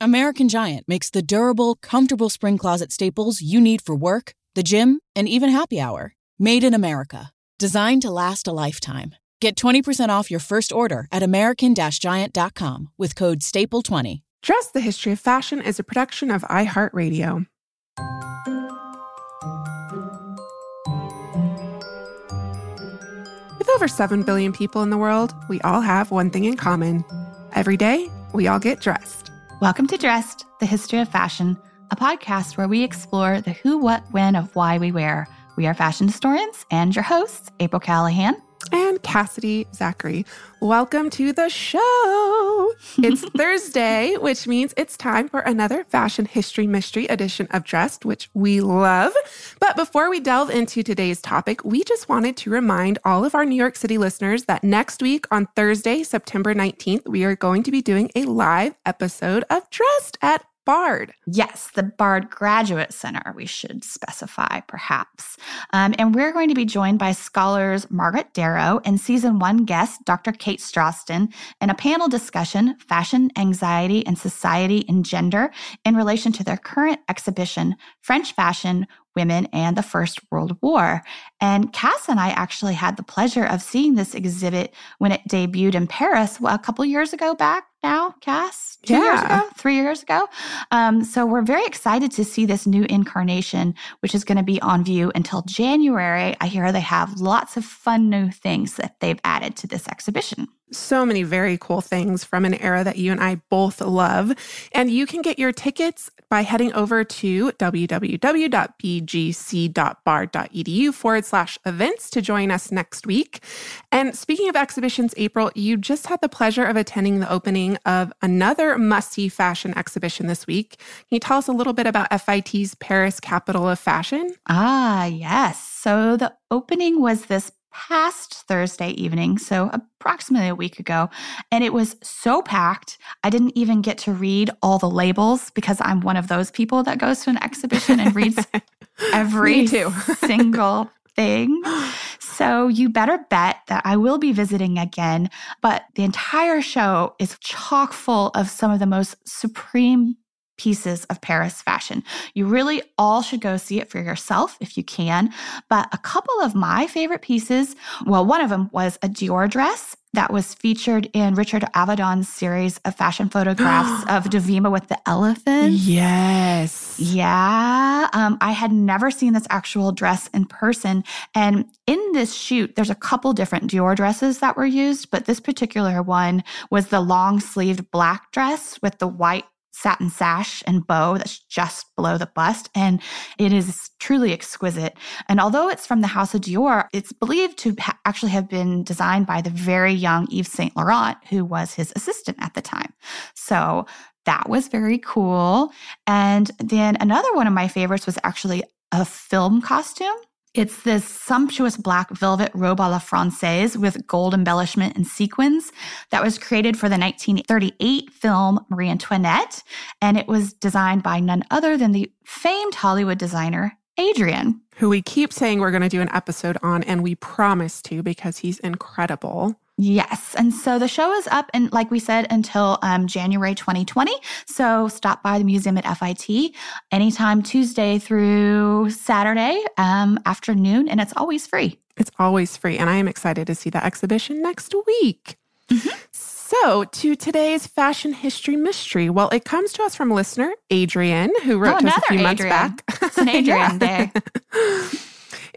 American Giant makes the durable, comfortable spring closet staples you need for work, the gym, and even happy hour. Made in America. Designed to last a lifetime. Get 20% off your first order at American Giant.com with code STAPLE20. Dressed the History of Fashion is a production of iHeartRadio. With over 7 billion people in the world, we all have one thing in common. Every day, we all get dressed. Welcome to Dressed, the History of Fashion, a podcast where we explore the who, what, when of why we wear. We are fashion historians and your hosts, April Callahan and Cassidy Zachary. Welcome to the show. It's Thursday, which means it's time for another fashion history mystery edition of Dressed, which we love. But before we delve into today's topic, we just wanted to remind all of our New York City listeners that next week on Thursday, September 19th, we are going to be doing a live episode of Dressed at Bard. Yes, the Bard Graduate Center, we should specify perhaps. Um, and we're going to be joined by scholars Margaret Darrow and season one guest Dr. Kate Strasdin in a panel discussion Fashion, Anxiety, and Society and Gender in relation to their current exhibition, French Fashion, Women and the First World War. And Cass and I actually had the pleasure of seeing this exhibit when it debuted in Paris well, a couple years ago back now, Cass? Two yeah. years ago? Three years ago? Um, so we're very excited to see this new incarnation, which is going to be on view until January. I hear they have lots of fun new things that they've added to this exhibition. So many very cool things from an era that you and I both love. And you can get your tickets by heading over to www.bgc.bard.edu forward slash events to join us next week. And speaking of exhibitions, April, you just had the pleasure of attending the opening of another must see fashion exhibition this week. Can you tell us a little bit about FIT's Paris Capital of Fashion? Ah, yes. So the opening was this past Thursday evening, so approximately a week ago, and it was so packed. I didn't even get to read all the labels because I'm one of those people that goes to an exhibition and reads every single thing. So you better bet that I will be visiting again, but the entire show is chock full of some of the most supreme pieces of Paris fashion. You really all should go see it for yourself if you can. But a couple of my favorite pieces, well, one of them was a Dior dress that was featured in Richard Avedon's series of fashion photographs of Dovima with the elephant. Yes. Yeah. Um, I had never seen this actual dress in person. And in this shoot, there's a couple different Dior dresses that were used, but this particular one was the long sleeved black dress with the white satin sash and bow that's just below the bust. And it is truly exquisite. And although it's from the House of Dior, it's believed to ha- actually have been designed by the very young Yves Saint Laurent, who was his assistant at the time. So that was very cool. And then another one of my favorites was actually a film costume. It's this sumptuous black velvet robe a la Francaise with gold embellishment and sequins that was created for the 1938 film Marie Antoinette. And it was designed by none other than the famed Hollywood designer Adrian. Who we keep saying we're going to do an episode on, and we promise to because he's incredible. Yes. And so the show is up and like we said until um, January 2020. So stop by the museum at FIT anytime Tuesday through Saturday um, afternoon, and it's always free. It's always free. And I am excited to see the exhibition next week. Mm-hmm. So, to today's fashion history mystery. Well, it comes to us from listener Adrian, who wrote oh, to us a few Adrian. months back. It's an Adrian day.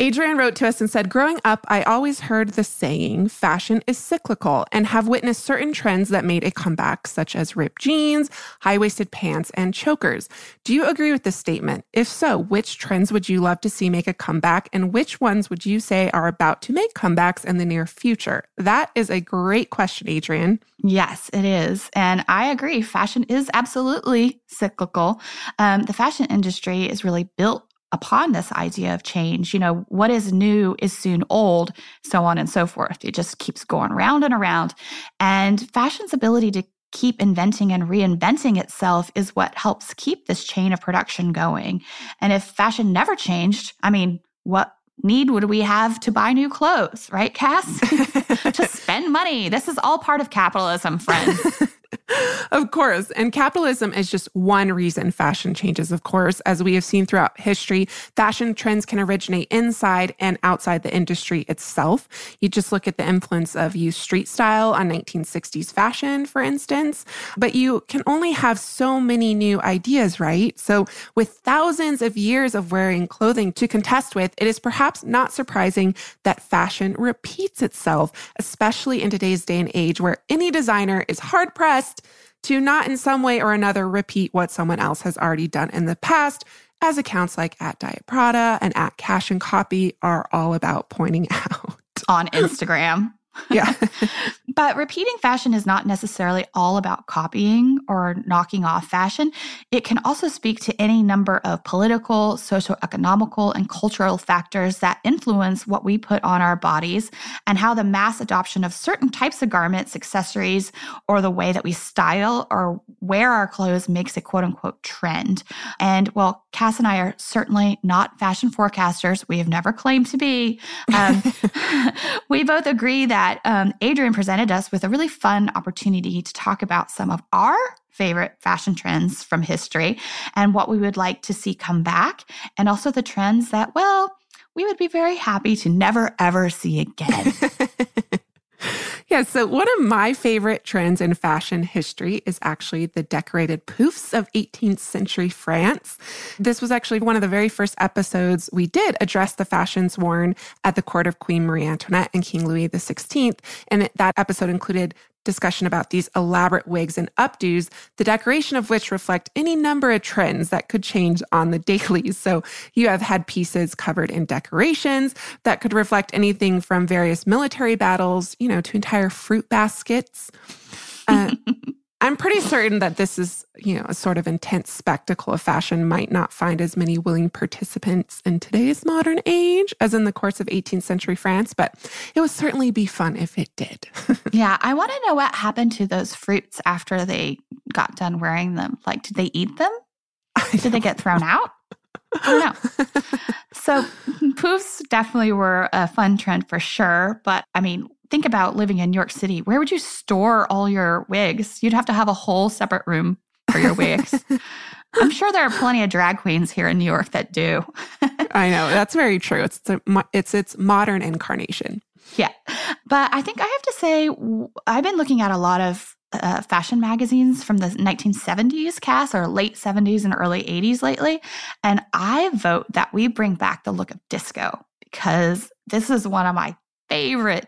Adrian wrote to us and said, Growing up, I always heard the saying, fashion is cyclical, and have witnessed certain trends that made a comeback, such as ripped jeans, high waisted pants, and chokers. Do you agree with this statement? If so, which trends would you love to see make a comeback, and which ones would you say are about to make comebacks in the near future? That is a great question, Adrian. Yes, it is. And I agree. Fashion is absolutely cyclical. Um, the fashion industry is really built upon this idea of change. You know, what is new is soon old, so on and so forth. It just keeps going round and around. And fashion's ability to keep inventing and reinventing itself is what helps keep this chain of production going. And if fashion never changed, I mean, what need would we have to buy new clothes, right, Cass? to spend money. This is all part of capitalism, friends. of course. And capitalism is just one reason fashion changes, of course. As we have seen throughout history, fashion trends can originate inside and outside the industry itself. You just look at the influence of youth street style on 1960s fashion, for instance. But you can only have so many new ideas, right? So, with thousands of years of wearing clothing to contest with, it is perhaps not surprising that fashion repeats itself, especially in today's day and age where any designer is hard pressed to not in some way or another repeat what someone else has already done in the past, as accounts like at Diet Prada and at Cash and Copy are all about pointing out. On Instagram. Yeah. but repeating fashion is not necessarily all about copying or knocking off fashion. It can also speak to any number of political, socioeconomical, and cultural factors that influence what we put on our bodies and how the mass adoption of certain types of garments, accessories, or the way that we style or wear our clothes makes a quote unquote trend. And well, Cass and I are certainly not fashion forecasters. We have never claimed to be. Um, we both agree that that, um, Adrian presented us with a really fun opportunity to talk about some of our favorite fashion trends from history and what we would like to see come back, and also the trends that, well, we would be very happy to never ever see again. Yeah, so one of my favorite trends in fashion history is actually the decorated poufs of 18th century France. This was actually one of the very first episodes we did address the fashions worn at the court of Queen Marie Antoinette and King Louis XVI. And that episode included discussion about these elaborate wigs and updos, the decoration of which reflect any number of trends that could change on the dailies. So you have had pieces covered in decorations that could reflect anything from various military battles, you know, to entire fruit baskets. Uh, I'm pretty certain that this is, you know, a sort of intense spectacle of fashion might not find as many willing participants in today's modern age as in the course of 18th century France, but it would certainly be fun if it did. yeah, I want to know what happened to those fruits after they got done wearing them. Like, did they eat them? Did they get thrown out? I don't know. so, poofs definitely were a fun trend for sure. But I mean, think about living in New York City. Where would you store all your wigs? You'd have to have a whole separate room for your wigs. I'm sure there are plenty of drag queens here in New York that do. I know that's very true. It's it's its modern incarnation. Yeah, but I think I have to say I've been looking at a lot of uh, fashion magazines from the 1970s, Cass or late 70s and early 80s lately, and I vote that we bring back the look of disco because this is one of my favorite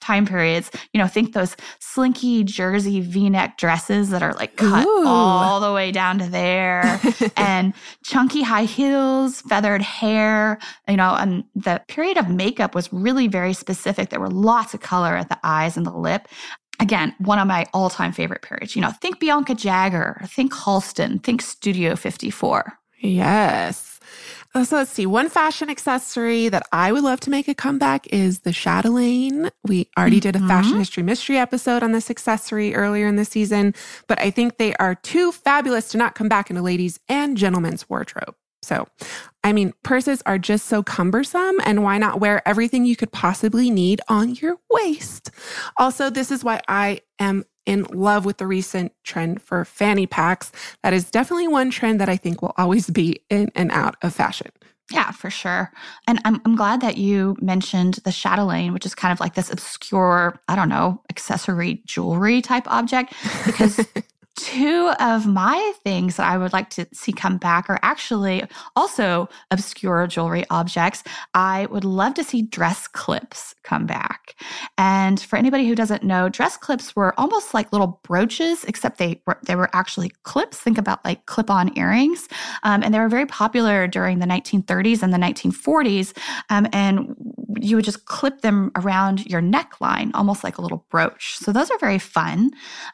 time periods. You know, think those slinky jersey v-neck dresses that are like cut Ooh. all the way down to there and chunky high heels, feathered hair, you know, and the period of makeup was really very specific. There were lots of color at the eyes and the lip. Again, one of my all-time favorite periods. You know, think Bianca Jagger, think Halston, think Studio 54. Yes. So let's see. One fashion accessory that I would love to make a comeback is the chatelaine. We already did a fashion mm-hmm. history mystery episode on this accessory earlier in the season, but I think they are too fabulous to not come back in a ladies' and gentlemen's wardrobe. So, I mean, purses are just so cumbersome, and why not wear everything you could possibly need on your waist? Also, this is why I am in love with the recent trend for fanny packs. That is definitely one trend that I think will always be in and out of fashion. Yeah, for sure. And I'm, I'm glad that you mentioned the chatelaine, which is kind of like this obscure, I don't know, accessory jewelry type object, because Two of my things that I would like to see come back are actually also obscure jewelry objects. I would love to see dress clips come back. And for anybody who doesn't know, dress clips were almost like little brooches, except they were, they were actually clips. Think about like clip on earrings. Um, and they were very popular during the 1930s and the 1940s. Um, and you would just clip them around your neckline, almost like a little brooch. So those are very fun.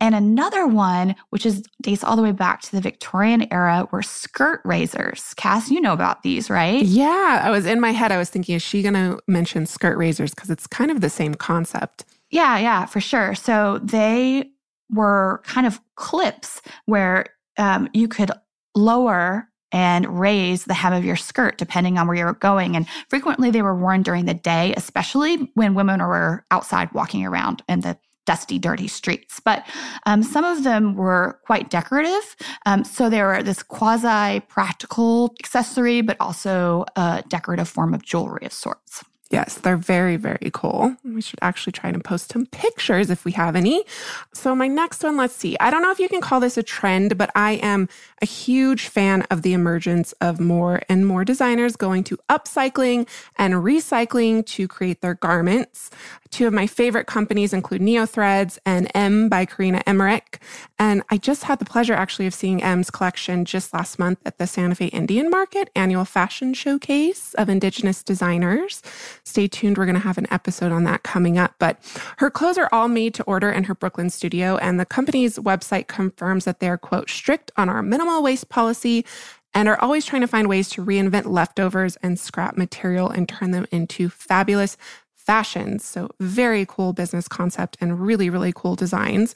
And another one which is dates all the way back to the Victorian era, were skirt razors. Cass, you know about these, right? Yeah, I was in my head. I was thinking, is she going to mention skirt razors because it's kind of the same concept? Yeah, yeah, for sure. So they were kind of clips where um, you could lower and raise the hem of your skirt depending on where you're going. And frequently they were worn during the day, especially when women were outside walking around in the dusty, dirty streets. But um, some of them were quite decorative. Um, so they were this quasi practical accessory, but also a decorative form of jewelry of sorts. Yes, they're very, very cool. We should actually try and post some pictures if we have any. So, my next one, let's see. I don't know if you can call this a trend, but I am a huge fan of the emergence of more and more designers going to upcycling and recycling to create their garments. Two of my favorite companies include NeoThreads and M by Korina Emmerich. And I just had the pleasure actually of seeing M's collection just last month at the Santa Fe Indian Market annual fashion showcase of Indigenous designers. Stay tuned. We're going to have an episode on that coming up. But her clothes are all made to order in her Brooklyn studio. And the company's website confirms that they're, quote, strict on our minimal waste policy and are always trying to find ways to reinvent leftovers and scrap material and turn them into fabulous fashions. So, very cool business concept and really, really cool designs.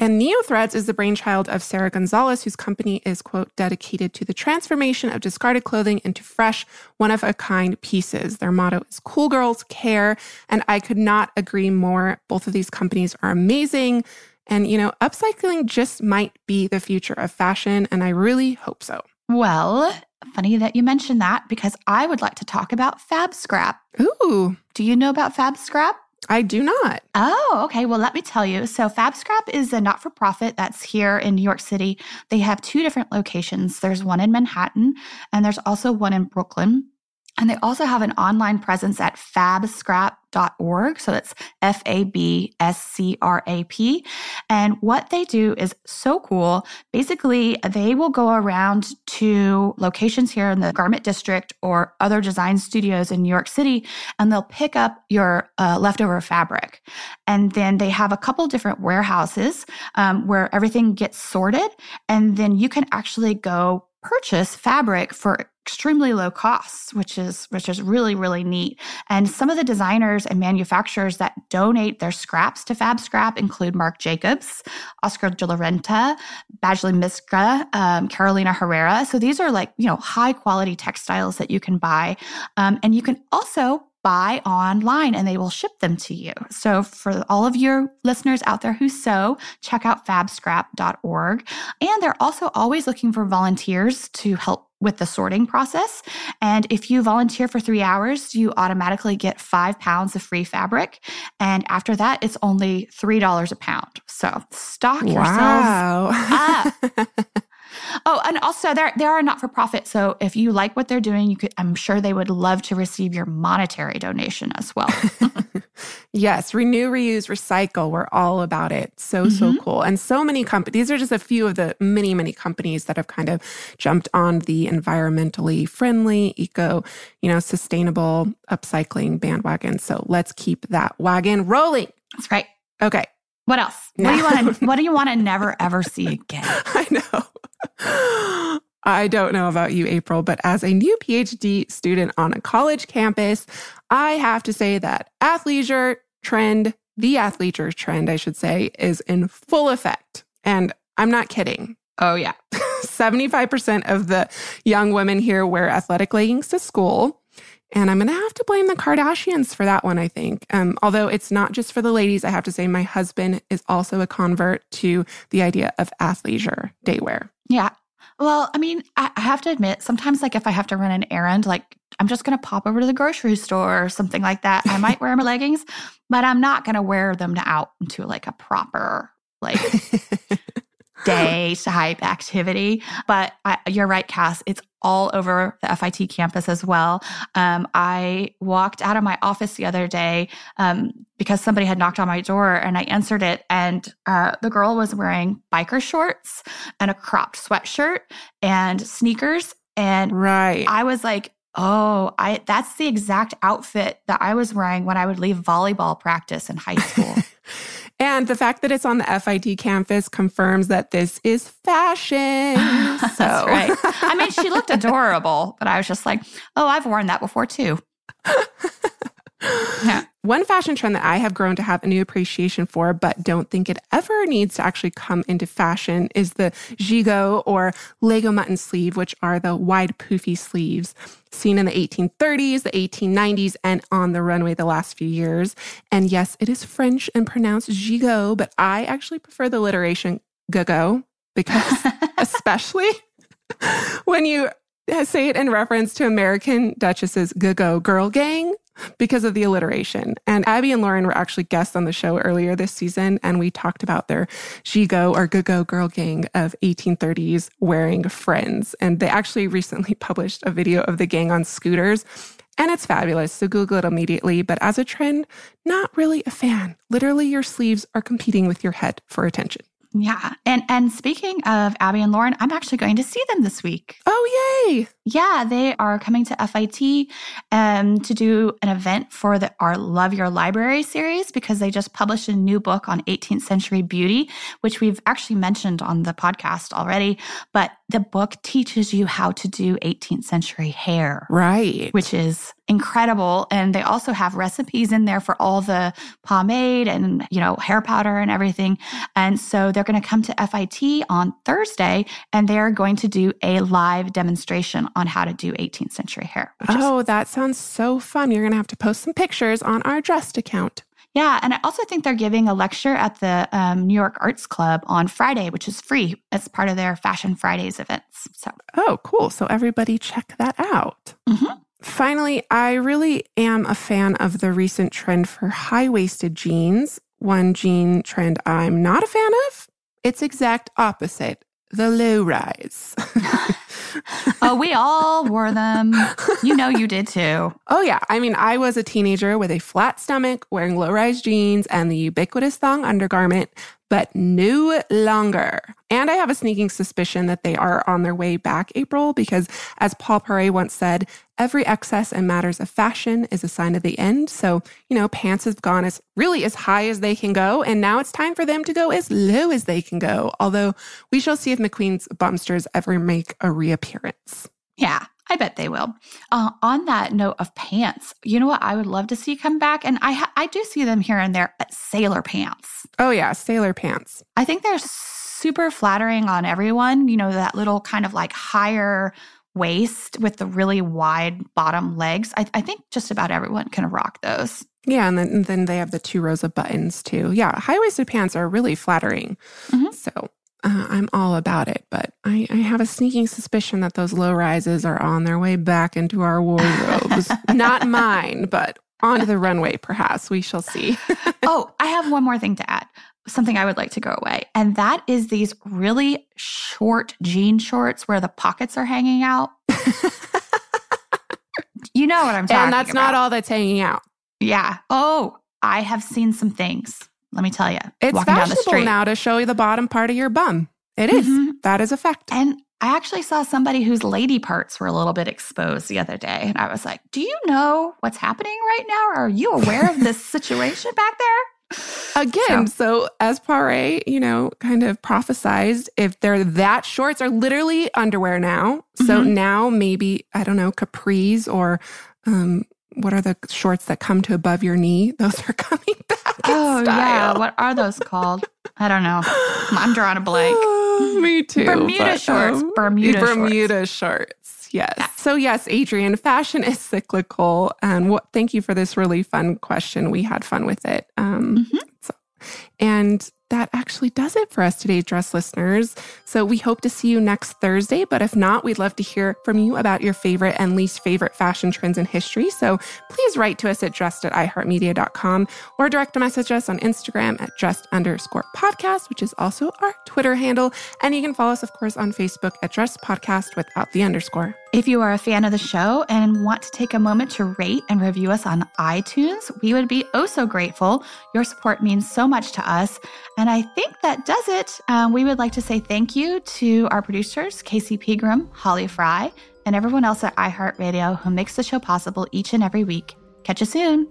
And NeoThreads is the brainchild of Sarah Gonzalez, whose company is, quote, dedicated to the transformation of discarded clothing into fresh, one of a kind pieces. Their motto is Cool Girls Care. And I could not agree more. Both of these companies are amazing. And, you know, upcycling just might be the future of fashion. And I really hope so. Well, funny that you mentioned that because I would like to talk about Fab Scrap. Ooh. Do you know about Fab Scrap? I do not. Oh, okay. Well, let me tell you. So, Fab Scrap is a not for profit that's here in New York City. They have two different locations there's one in Manhattan, and there's also one in Brooklyn. And they also have an online presence at fabscrap.org. So that's F A B S C R A P. And what they do is so cool. Basically, they will go around to locations here in the garment district or other design studios in New York City, and they'll pick up your uh, leftover fabric. And then they have a couple different warehouses um, where everything gets sorted. And then you can actually go purchase fabric for extremely low costs, which is which is really really neat. And some of the designers and manufacturers that donate their scraps to Fab Scrap include Marc Jacobs, Oscar de la Renta, Badgley Mischka, um, Carolina Herrera. So these are like you know high quality textiles that you can buy, um, and you can also buy online and they will ship them to you. So for all of your listeners out there who sew, check out fabscrap.org. And they're also always looking for volunteers to help with the sorting process. And if you volunteer for three hours, you automatically get five pounds of free fabric. And after that, it's only $3 a pound. So stock wow. yourselves up. Oh, and also they're they are not for profit. So if you like what they're doing, you could I'm sure they would love to receive your monetary donation as well. yes, renew, reuse, recycle. We're all about it. So mm-hmm. so cool. And so many companies. These are just a few of the many many companies that have kind of jumped on the environmentally friendly, eco, you know, sustainable upcycling bandwagon. So let's keep that wagon rolling. That's right. Okay. What else? What do you want to what do you want to never ever see again? I know. I don't know about you, April, but as a new PhD student on a college campus, I have to say that athleisure trend, the athleisure trend, I should say, is in full effect. And I'm not kidding. Oh, yeah. 75% of the young women here wear athletic leggings to school. And I'm going to have to blame the Kardashians for that one, I think. Um, although it's not just for the ladies, I have to say my husband is also a convert to the idea of athleisure daywear. Yeah. Well, I mean, I have to admit, sometimes, like if I have to run an errand, like I'm just going to pop over to the grocery store or something like that. I might wear my leggings, but I'm not going to wear them out into like a proper, like, day type activity. But I, you're right, Cass. It's all over the FIT campus as well. Um, I walked out of my office the other day um, because somebody had knocked on my door and I answered it. And uh, the girl was wearing biker shorts and a cropped sweatshirt and sneakers. And right. I was like, Oh, I that's the exact outfit that I was wearing when I would leave volleyball practice in high school. And the fact that it's on the FIT campus confirms that this is fashion. So. That's right. I mean, she looked adorable, but I was just like, oh, I've worn that before too. yeah. One fashion trend that I have grown to have a new appreciation for, but don't think it ever needs to actually come into fashion, is the gigot or leg-o'-mutton sleeve, which are the wide poofy sleeves seen in the 1830s, the 1890s, and on the runway the last few years. And yes, it is French and pronounced gigot, but I actually prefer the alliteration gago because, especially when you say it in reference to American Duchess's Go Girl Gang because of the alliteration. And Abby and Lauren were actually guests on the show earlier this season, and we talked about their Gigo or Go Girl Gang of 1830s wearing friends. And they actually recently published a video of the gang on scooters. And it's fabulous, so Google it immediately. But as a trend, not really a fan. Literally, your sleeves are competing with your head for attention. Yeah. And and speaking of Abby and Lauren, I'm actually going to see them this week. Oh, yay. Yeah, they are coming to FIT um, to do an event for the our Love Your Library series because they just published a new book on 18th century beauty, which we've actually mentioned on the podcast already. But the book teaches you how to do 18th century hair. Right. Which is incredible. And they also have recipes in there for all the pomade and, you know, hair powder and everything. And so they're going to come to FIT on Thursday and they're going to do a live demonstration on how to do 18th century hair. Oh, is- that sounds so fun. You're going to have to post some pictures on our Dressed account. Yeah. And I also think they're giving a lecture at the um, New York Arts Club on Friday, which is free. as part of their Fashion Fridays events. So, oh, cool. So, everybody check that out. Mm-hmm. Finally, I really am a fan of the recent trend for high waisted jeans. One jean trend I'm not a fan of. It's exact opposite the low rise. oh, we all wore them. You know, you did too. Oh, yeah. I mean, I was a teenager with a flat stomach, wearing low rise jeans and the ubiquitous thong undergarment but no longer. And I have a sneaking suspicion that they are on their way back, April, because as Paul Poiret once said, every excess in matters of fashion is a sign of the end. So, you know, pants have gone as really as high as they can go. And now it's time for them to go as low as they can go. Although we shall see if McQueen's bumsters ever make a reappearance. Yeah, I bet they will. Uh, on that note of pants, you know what I would love to see come back, and I ha- I do see them here and there, but sailor pants. Oh yeah, sailor pants. I think they're super flattering on everyone. You know that little kind of like higher waist with the really wide bottom legs. I, I think just about everyone can rock those. Yeah, and then, and then they have the two rows of buttons too. Yeah, high waisted pants are really flattering. Mm-hmm. So uh, I'm all about it, but I, I, have a sneaking suspicion that those low rises are on their way back into our wardrobes. Not mine, but onto the runway, perhaps. We shall see. oh, I have one more thing to add. Something I would like to go away. And that is these really short jean shorts where the pockets are hanging out. you know what I'm talking about. And that's about. not all that's hanging out. Yeah. Oh, I have seen some things. Let me tell you. It's fashionable now to show you the bottom part of your bum. It is. Mm-hmm. That is a fact. And I actually saw somebody whose lady parts were a little bit exposed the other day. And I was like, Do you know what's happening right now? Are you aware of this situation back there? Again, so, so as Poiret, you know, kind of prophesized, if they're that shorts are literally underwear now. So mm-hmm. now maybe, I don't know, capris or um, what are the shorts that come to above your knee? Those are coming back. Oh yeah, what are those called? I don't know. I'm drawing a blank. Oh, me too. Bermuda but, shorts. Um, Bermuda, Bermuda shorts. shorts. Yes. Yeah. So yes, Adrian, fashion is cyclical, and what? Thank you for this really fun question. We had fun with it. Um, mm-hmm. so, and that actually does it for us today, dress listeners. So we hope to see you next Thursday. But if not, we'd love to hear from you about your favorite and least favorite fashion trends in history. So please write to us at dressed at iheartmedia.com or direct message us on Instagram at dressed underscore podcast, which is also our Twitter handle. And you can follow us, of course, on Facebook at dressed podcast without the underscore. If you are a fan of the show and want to take a moment to rate and review us on iTunes, we would be oh so grateful. Your support means so much to us. And I think that does it. Um, we would like to say thank you to our producers, Casey Pegram, Holly Fry, and everyone else at iHeartRadio who makes the show possible each and every week. Catch you soon.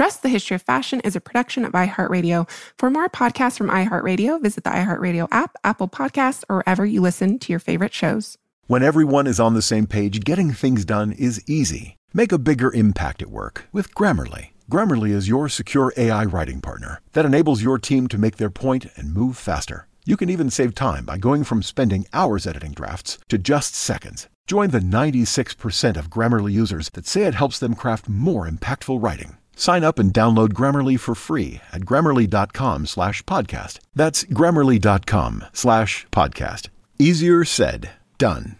Dressed the History of Fashion is a production of iHeartRadio. For more podcasts from iHeartRadio, visit the iHeartRadio app, Apple Podcasts, or wherever you listen to your favorite shows. When everyone is on the same page, getting things done is easy. Make a bigger impact at work with Grammarly. Grammarly is your secure AI writing partner that enables your team to make their point and move faster. You can even save time by going from spending hours editing drafts to just seconds. Join the 96% of Grammarly users that say it helps them craft more impactful writing. Sign up and download Grammarly for free at grammarly.com slash podcast. That's grammarly.com slash podcast. Easier said, done.